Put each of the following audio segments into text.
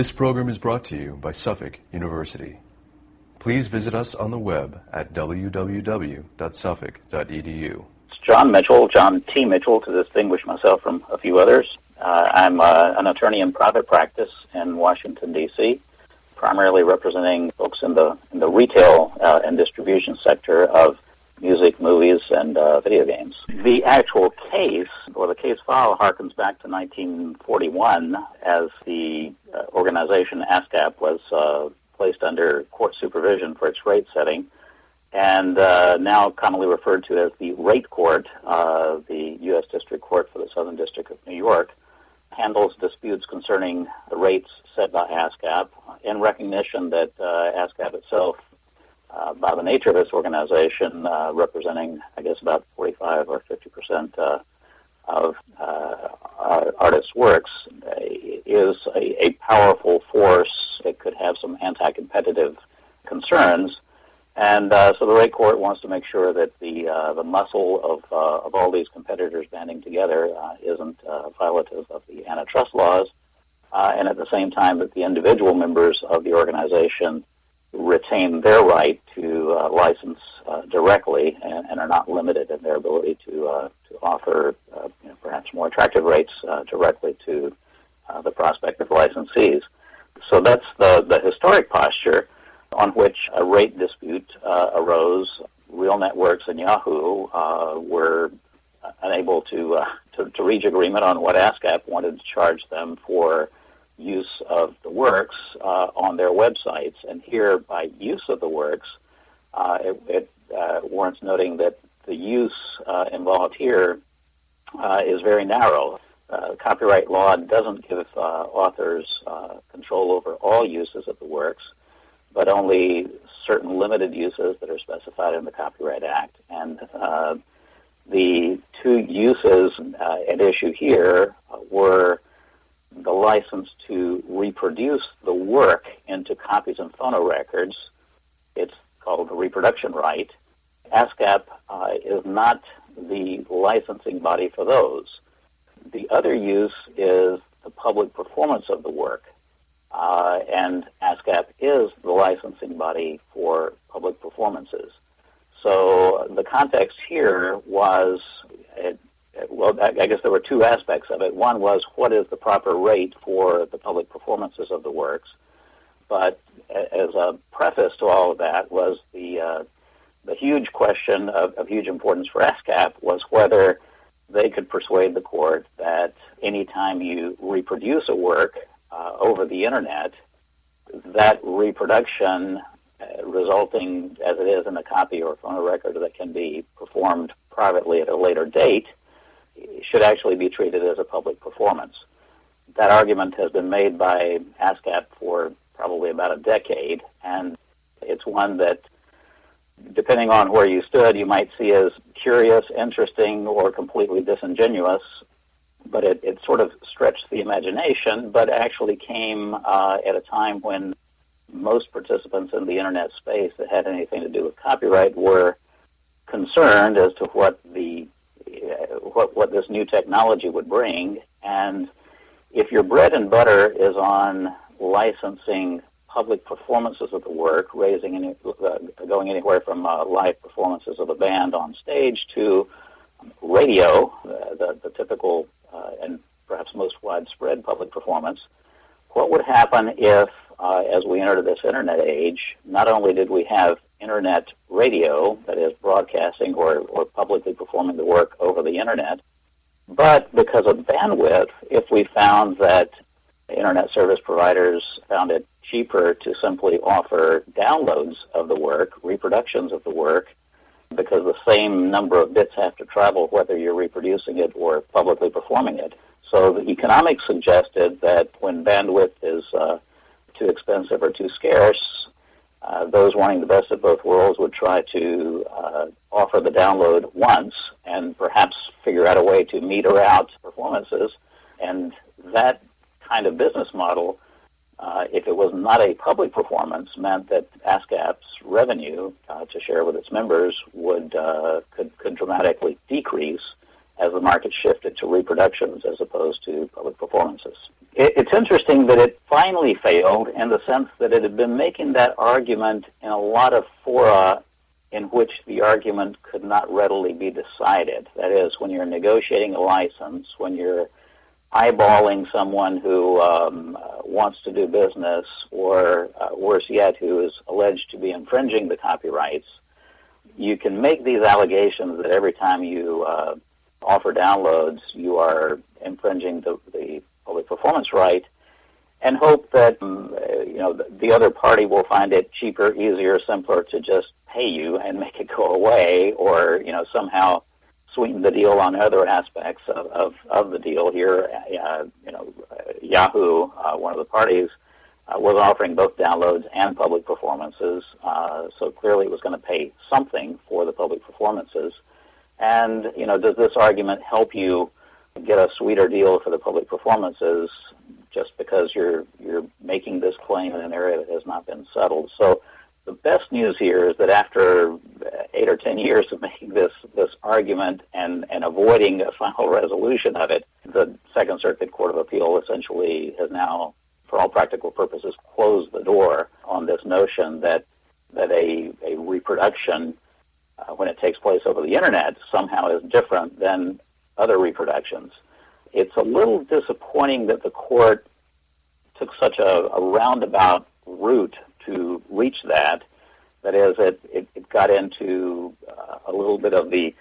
This program is brought to you by Suffolk University. Please visit us on the web at www.suffolk.edu. It's John Mitchell, John T. Mitchell, to distinguish myself from a few others. Uh, I'm uh, an attorney in private practice in Washington, D.C., primarily representing folks in the, in the retail uh, and distribution sector of music, movies, and uh, video games. The actual case, or the case file, harkens back to 1941 as the uh, organization ASCAP was uh, placed under court supervision for its rate setting, and uh, now commonly referred to as the Rate Court, uh, the U.S. District Court for the Southern District of New York, handles disputes concerning the rates set by ASCAP in recognition that uh, ASCAP itself uh, by the nature of this organization, uh, representing, I guess, about 45 or 50 percent uh, of uh, artists' works, uh, is a, a, powerful force. It could have some anti-competitive concerns, and uh, so the rate court wants to make sure that the the muscle of of all these competitors banding together isn't violative of the antitrust laws, and at the same time that the individual members of the organization retain their right to uh, license uh, directly and, and, are not limited in their ability to uh, to offer uh, you know, perhaps more attractive rates uh, directly to uh, the prospective licensees. So that's the the historic posture on which a rate dispute arose. Real Networks and Yahoo were unable to, to, to reach agreement on what ASCAP wanted to charge them for use of the works uh, on their websites. And here, by use of the works, uh, it, it uh, warrants noting that the use uh, involved here uh, is very narrow. Uh, copyright law doesn't give authors control over all uses of the works, but only certain limited uses that are specified in the Copyright Act. And the two uses at issue here were the license to reproduce the work into copies and phonorecords. It's called the reproduction right. ASCAP uh, is not the licensing body for those. The other use is the public performance of the work. Uh, and ASCAP is the licensing body for public performances. So the context here was well, I guess there were two aspects of it. One was what is the proper rate for the public performances of the works, but as a preface to all of that was the uh, the huge question of, of huge importance for ASCAP was whether they could persuade the court that any time you reproduce a work uh, over the internet, that reproduction uh, resulting as it is in a copy or phonorecord that can be performed privately at a later date should actually be treated as a public performance. That argument has been made by ASCAP for probably about a decade, and it's one that, depending on where you stood, you might see as curious, interesting, or completely disingenuous. But it, it sort of stretched the imagination, but actually came uh, at a time when most participants in the internet space that had anything to do with copyright were concerned as to what the what what this new technology would bring. And if your bread and butter is on licensing public performances of the work, raising any, uh, going anywhere from uh, live performances of the band on stage to radio, uh, the, the typical uh, and perhaps most widespread public performance. What would happen if, uh, as we entered this internet age, not only did we have internet radio, that is broadcasting or, or publicly performing the work over the internet. But because of bandwidth, if we found that internet service providers found it cheaper to simply offer downloads of the work, reproductions of the work, because the same number of bits have to travel whether you're reproducing it or publicly performing it. So the economics suggested that when bandwidth is uh, too expensive or too scarce, uh, those wanting the best of both worlds would try to uh, offer the download once and perhaps figure out a way to meter out performances. And that kind of business model, uh, if it was not a public performance, meant that ASCAP's revenue uh, to share with its members would uh, could, could dramatically decrease as the market shifted to reproductions as opposed to public performances. It, it's interesting that it finally failed in the sense that it had been making that argument in a lot of fora in which the argument could not readily be decided. That is, when you're negotiating a license, when you're eyeballing someone who um, uh, wants to do business, or uh, worse yet, who is alleged to be infringing the copyrights, you can make these allegations that every time you uh, offer downloads, you are infringing the, the public performance right, and hope that um, you know the, the other party will find it cheaper, easier, simpler to just pay you and make it go away, or you know somehow sweeten the deal on other aspects of, of, of the deal here. Uh, you know, Yahoo, uh, one of the parties, uh, was offering both downloads and public performances, uh, so clearly it was going to pay something for the public performances. And you know, does this argument help you get a sweeter deal for the public performances just because you're you're making this claim in an area that has not been settled? So the best news here is that after eight or ten years of making this this argument and and avoiding a final resolution of it, the Second Circuit Court of Appeal essentially has now, for all practical purposes, closed the door on this notion that that a a reproduction uh, when it takes place over the internet somehow is different than other reproductions. It's a little disappointing that the court took such a, a roundabout route to reach that. That is, it, it, it got into uh, a little bit of the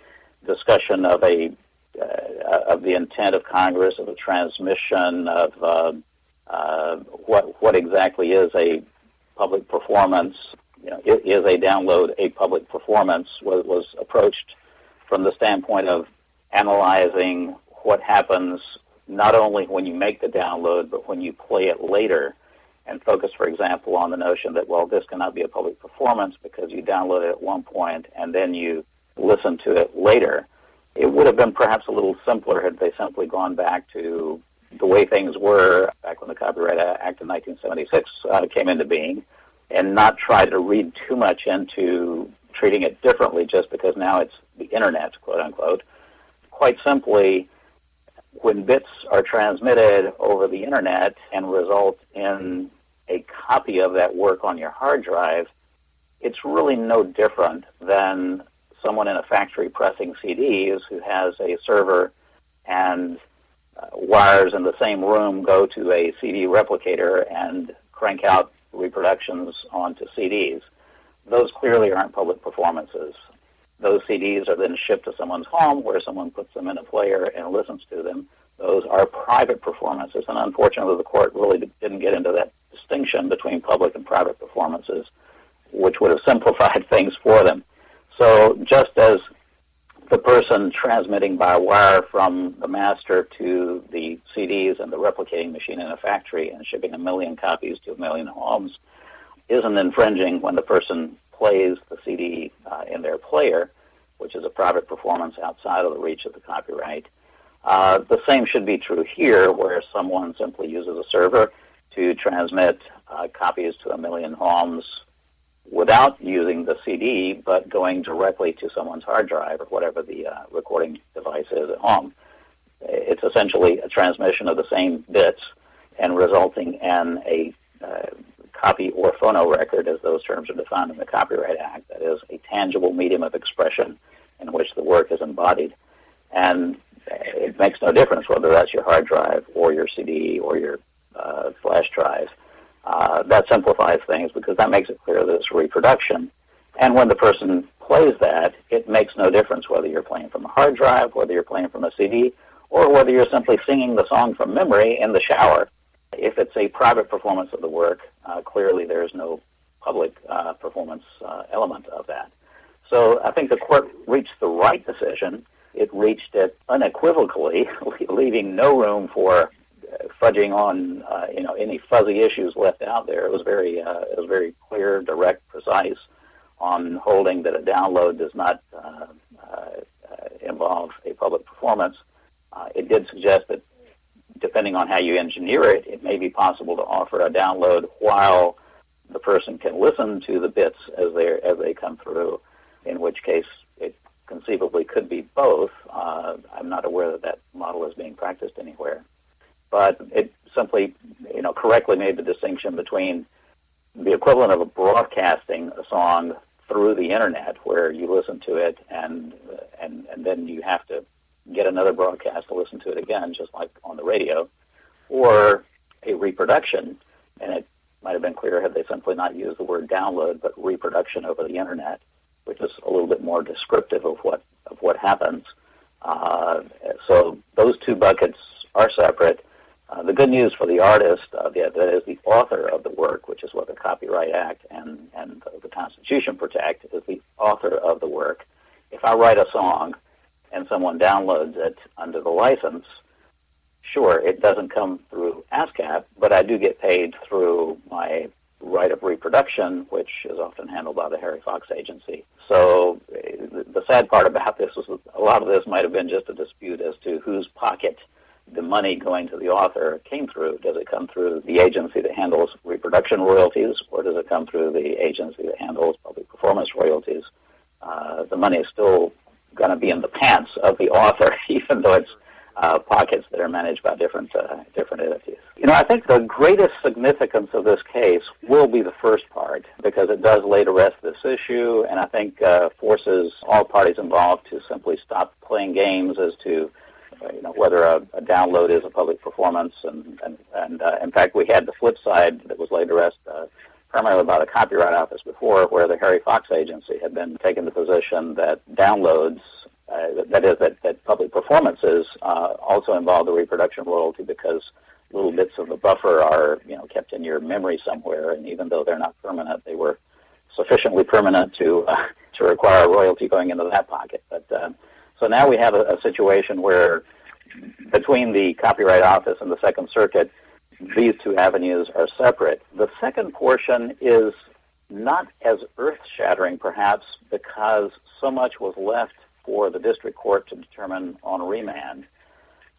discussion of a uh, of the intent of Congress, of the transmission of uh, uh, what what exactly is a public performance. You know, is a download a public performance? Was, was approached from the standpoint of analyzing what happens not only when you make the download, but when you play it later and focus, for example, on the notion that, well, this cannot be a public performance because you download it at one point and then you listen to it later. It would have been perhaps a little simpler had they simply gone back to the way things were back when the Copyright Act of 1976 uh, came into being and not try to read too much into treating it differently just because now it's the internet, quote unquote. Quite simply, when bits are transmitted over the internet and result in a copy of that work on your hard drive, it's really no different than someone in a factory pressing CDs who has a server and uh, wires in the same room go to a CD replicator and crank out reproductions onto CDs. Those clearly aren't public performances. Those CDs are then shipped to someone's home where someone puts them in a player and listens to them. Those are private performances, and unfortunately, the court really didn't get into that distinction between public and private performances, which would have simplified things for them. So, just as the person transmitting by wire from the master to the CDs and the replicating machine in a factory and shipping a million copies to a million homes isn't infringing when the person plays the CD uh, in their player, which is a private performance outside of the reach of the copyright. Uh, the same should be true here, where someone simply uses a server to transmit uh, copies to a million homes without using the CD, but going directly to someone's hard drive or whatever the uh, recording device is at home. It's essentially a transmission of the same bits and resulting in a uh, copy or phono record, as those terms are defined in the Copyright Act. That is a tangible medium of expression in which the work is embodied. And it makes no difference whether that's your hard drive or your CD or your uh, flash drive. Uh, that simplifies things because that makes it clear that it's reproduction. And when the person plays that, it makes no difference whether you're playing from a hard drive, whether you're playing from a CD, or whether you're simply singing the song from memory in the shower. If it's a private performance of the work, uh, clearly there's no public uh, performance uh, element of that. So I think the court reached the right decision. It reached it unequivocally, leaving no room for fudging on uh, you know any fuzzy issues left out there. It was very uh, it was very clear, direct, precise on holding that a download does not uh, uh, involve a public performance. Uh, it did suggest that depending on how you engineer it, it may be possible to offer a download while the person can listen to the bits as they as they come through. In which case, it conceivably could be both. Uh, I'm not aware that that model is being practiced anywhere, but it simply, you know, correctly made the distinction between the equivalent of a broadcasting a song through the internet, where you listen to it and and and then you have to get another broadcast to listen to it again, just like on the radio, or a reproduction, and it might have been clearer had they simply not used the word download, but reproduction over the internet, which is a little bit more descriptive of what of what happens. Uh, so those two buckets are separate. Uh, the good news for the artist, uh, the, that is the author of the work, which is what the Copyright Act and, and the Constitution protect, is the author of the work. If I write a song and someone downloads it under the license, sure, it doesn't come through ASCAP, but I do get paid through my right of reproduction, which is often handled by the Harry Fox Agency. So the sad part about this is that a lot of this might have been just a dispute as to whose pocket the money going to the author came through. Does it come through the agency that handles reproduction royalties, or does it come through the agency that handles public performance royalties? Uh, the money is still going to be in the pants of the author, even though it's uh, pockets that are managed by different uh, different entities. You know, I think the greatest significance of this case will be the first part because it does lay to rest this issue, and I think uh, forces all parties involved to simply stop playing games as to you know whether a, a, download is a public performance, and and, and uh, in fact we had the flip side that was laid to rest. Uh, primarily by the Copyright Office before, where the Harry Fox Agency had been taking the position that downloads uh, that is, that, that public performances uh, also involve the reproduction royalty because little bits of the buffer are, you know, kept in your memory somewhere, and even though they're not permanent, they were sufficiently permanent to uh, to require a royalty going into that pocket. But uh, so now we have a, a situation where between the Copyright Office and the Second Circuit, these two avenues are separate. The second portion is not as earth-shattering, perhaps, because so much was left for the district court to determine on remand.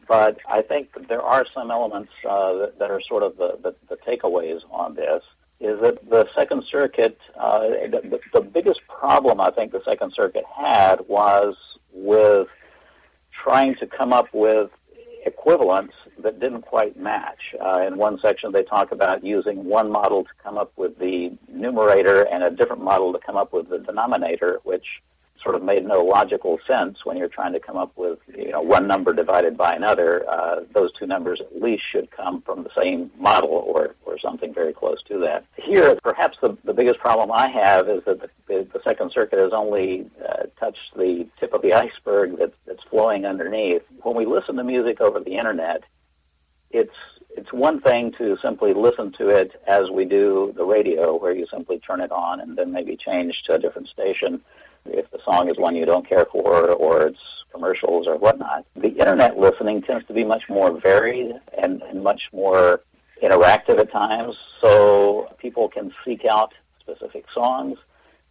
But I think there are some elements uh, that, that, are sort of the, the, the, takeaways on this. Is that the Second Circuit, uh, the, the biggest problem I think the Second Circuit had was with trying to come up with equivalents that didn't quite match. Uh, in one section, they talk about using one model to come up with the numerator and a different model to come up with the denominator, which sort of made no logical sense when you're trying to come up with you know one number divided by another. Uh, those two numbers at least should come from the same model or or something very close to that. Here, perhaps the the biggest problem I have is that the, the, Second Circuit has only uh, touched the tip of the iceberg that, that's flowing underneath. When we listen to music over the internet, it's it's one thing to simply listen to it as we do the radio, where you simply turn it on and then maybe change to a different station if the song is one you don't care for or it's commercials or whatnot. The internet listening tends to be much more varied and, and much more interactive at times, so people can seek out specific songs.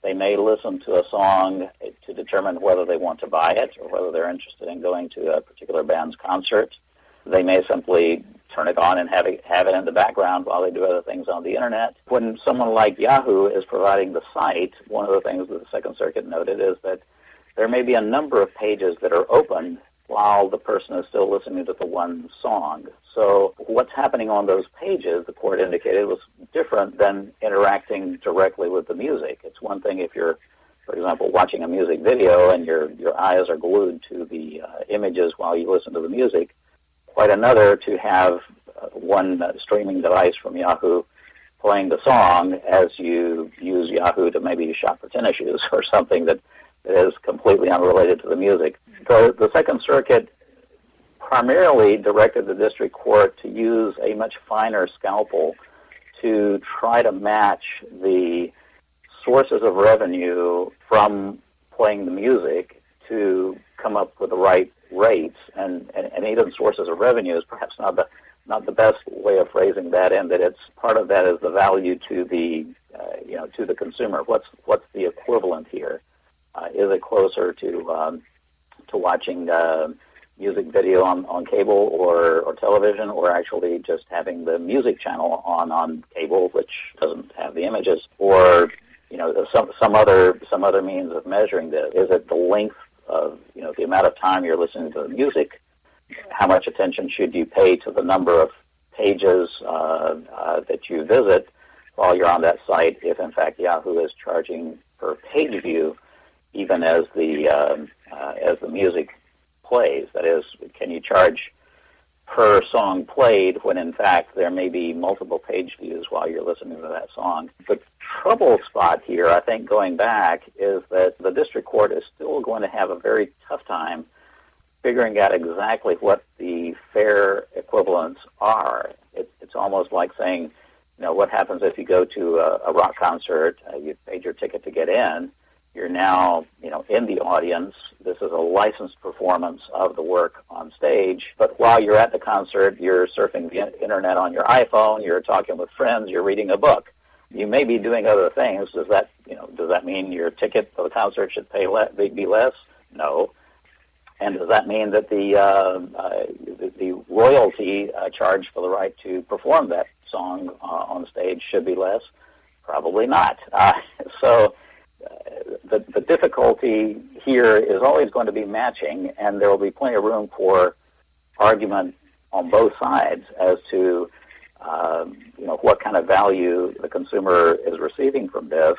They may listen to a song to determine whether they want to buy it or whether they're interested in going to a particular band's concert. They may simply turn it on and have it have it in the background while they do other things on the internet. When someone like Yahoo is providing the site, one of the things that the Second Circuit noted is that there may be a number of pages that are open while the person is still listening to the one song. So what's happening on those pages, the court indicated, was different than interacting directly with the music. It's one thing if you're for example, watching a music video and your your eyes are glued to the uh, images while you listen to the music quite another to have uh, one uh, streaming device from Yahoo playing the song as you use Yahoo to maybe shop for tennis shoes or something that, that is completely unrelated to the music. The, the Second Circuit primarily directed the district court to use a much finer scalpel to try to match the sources of revenue from playing the music to come up with the right rates and, and, and even sources of revenue is perhaps not the not the best way of phrasing that in that it's part of that is the value to the uh, you know to the consumer. What's what's the equivalent here? Uh, is it closer to um, to watching uh, music video on, on cable or, or television, or actually just having the music channel on on cable, which doesn't have the images, or you know some some other some other means of measuring this? Is it the length of you know the amount of time you're listening to the music, how much attention should you pay to the number of pages uh, uh, that you visit while you're on that site, if in fact Yahoo is charging per page view, even as the um, uh, as the music plays. That is, can you charge per song played when in fact there may be multiple page views while you're listening to that song. The trouble spot here, I think, going back, is that the district court is still going to have a very tough time figuring out exactly what the fair equivalents are. It, it's almost like saying, you know, what happens if you go to a, a rock concert, uh, you paid your ticket to get in, you're now, you know, in the audience. This is a licensed performance of the work on stage. But while you're at the concert, you're surfing the internet on your iPhone, you're talking with friends, you're reading a book. You may be doing other things. Does that, you know, does that mean your ticket for the concert should pay le- be less? No. And does that mean that the uh, uh, the, royalty uh, for the right to perform that song uh, on stage should be less? Probably not. Uh, so the, the difficulty here is always going to be matching, and there will be plenty of room for argument on both sides as to um, you know what kind of value the consumer is receiving from this.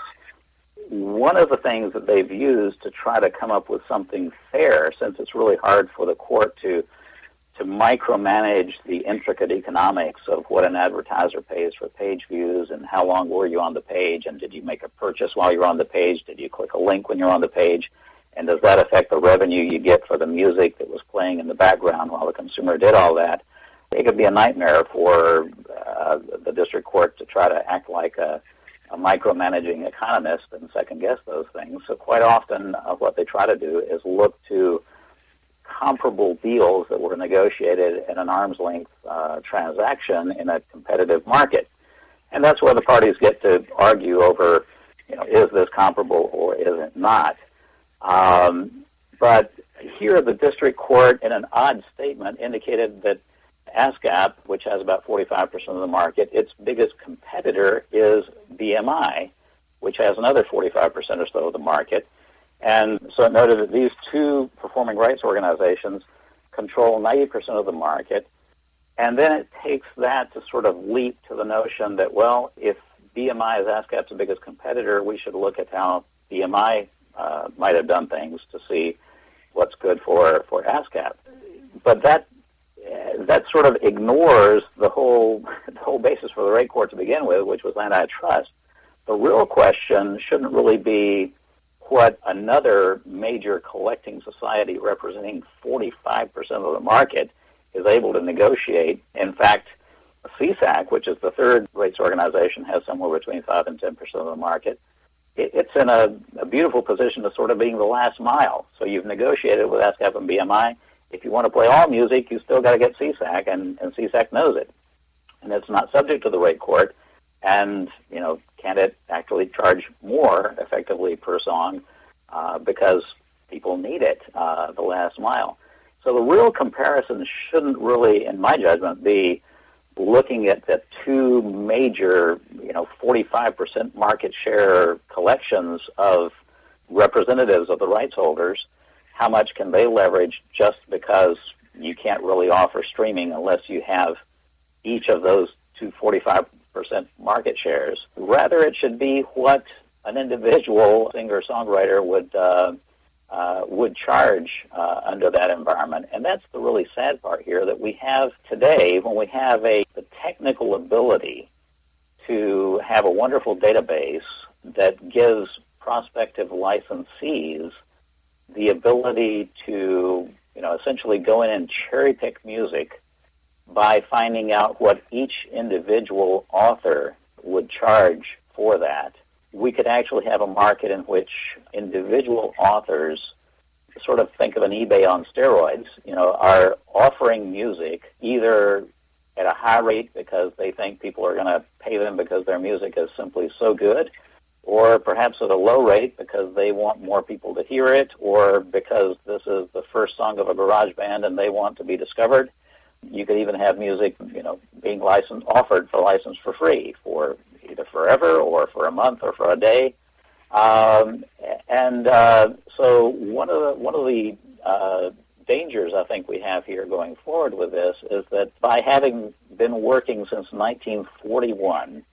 One of the things that they've used to try to come up with something fair, since it's really hard for the court to to micromanage the intricate economics of what an advertiser pays for page views and how long were you on the page and did you make a purchase while you're on the page? Did you click a link when you're on the page? And does that affect the revenue you get for the music that was playing in the background while the consumer did all that? It could be a nightmare for uh, the district court to try to act like a, a micromanaging economist and second guess those things. So quite often, uh, what they try to do is look to comparable deals that were negotiated in an arm's length uh, transaction in a competitive market. And that's where the parties get to argue over, you know, is this comparable or is it not? Um, but here, the district court, in an odd statement, indicated that ASCAP, which has about 45% of the market, its biggest competitor is BMI, which has another 45% or so of the market. And so it noted that these two performing rights organizations control 90% of the market. And then it takes that to sort of leap to the notion that, well, if BMI is ASCAP's biggest competitor, we should look at how BMI uh, might have done things to see what's good for, for ASCAP. But that that sort of ignores the whole the whole basis for the rate court to begin with, which was antitrust. The real question shouldn't really be what another major collecting society representing 45% of the market is able to negotiate. In fact, SESAC, which is the third rates organization, has somewhere between 5 and 10% of the market. it's in a, a, beautiful position of sort of being the last mile. So you've negotiated with ASCAP and BMI. If you want to play all music, you still got to get SESAC, and, and SESAC knows it. And it's not subject to the rate court. And, you know, can it actually charge more effectively per song uh, because people need it uh, the last mile. So the real comparison shouldn't really, in my judgment, be looking at the two major, you know, 45% market share collections of representatives of the rights holders. How much can they leverage just because you can't really offer streaming unless you have each of those two 45 percent market shares. Rather, it should be what an individual singer songwriter would uh, uh, would charge uh, under that environment. And that's the really sad part here that we have today when we have a the technical ability to have a wonderful database that gives prospective licensees the ability to you know essentially go in and cherry pick music by finding out what each individual author would charge for that, we could actually have a market in which individual authors sort of think of an eBay on steroids, you know, are offering music either at a high rate because they think people are going to pay them because their music is simply so good, or perhaps at a low rate because they want more people to hear it, or because this is the first song of a garage band and they want to be discovered. You could even have music, you know, being licensed, offered for license for free for either forever or for a month or for a day. Um, and uh, so one of the one of the uh, dangers I think we have here going forward with this is that by having been working since 1941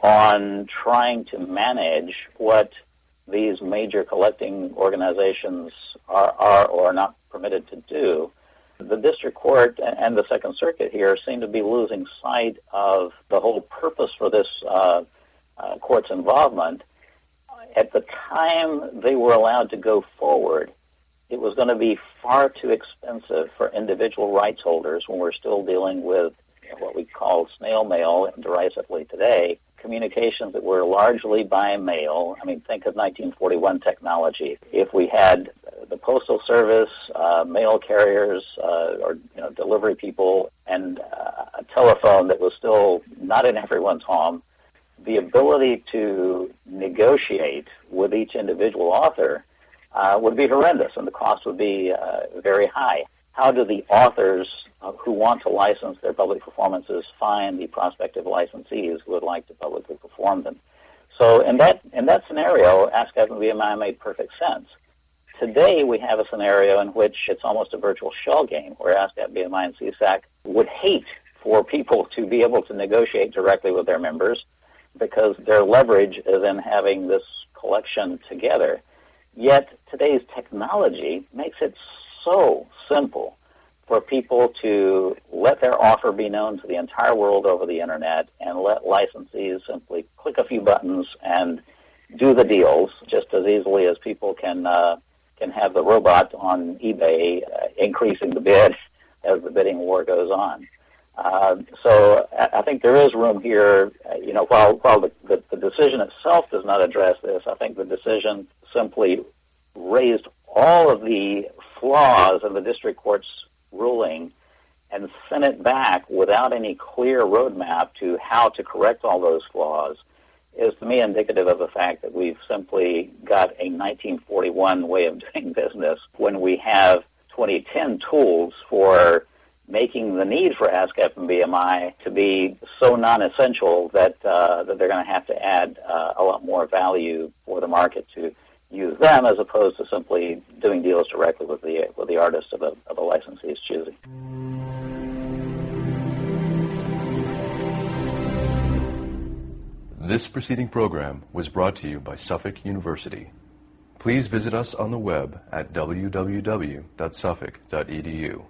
on trying to manage what these major collecting organizations are, are or are not permitted to do, the district court and the Second Circuit here seem to be losing sight of the whole purpose for this uh, uh, court's involvement. At the time they were allowed to go forward, it was going to be far too expensive for individual rights holders when we're still dealing with what we call snail mail derisively today, communications that were largely by mail. I mean, think of 1941 technology. If we had postal service, uh, mail carriers, uh, or you know, delivery people, and uh, a telephone that was still not in everyone's home, the ability to negotiate with each individual author uh, would be horrendous, and the cost would be uh, very high. How do the authors who want to license their public performances find the prospective licensees who would like to publicly perform them? So in that in that scenario, ASCAP and BMI made perfect sense. Today we have a scenario in which it's almost a virtual shell game, where ASCAP, BMI, and SESAC would hate for people to be able to negotiate directly with their members because their leverage is in having this collection together. Yet today's technology makes it so simple for people to let their offer be known to the entire world over the internet and let licensees simply click a few buttons and do the deals just as easily as people can uh, can have the robot on eBay uh, increasing the bid as the bidding war goes on. Uh, so I think there is room here. Uh, you know, while while the, the, the decision itself does not address this, I think the decision simply raised all of the flaws in the district court's ruling and sent it back without any clear roadmap to how to correct all those flaws is to me indicative of the fact that we've simply got a 1941 way of doing business when we have 2010 tools for making the need for ASCAP and BMI to be so non-essential that uh, that they're going to have to add uh, a lot more value for the market to use them as opposed to simply doing deals directly with the with the artist of a of a licensee's choosing. This preceding program was brought to you by Suffolk University. Please visit us on the web at www.suffolk.edu.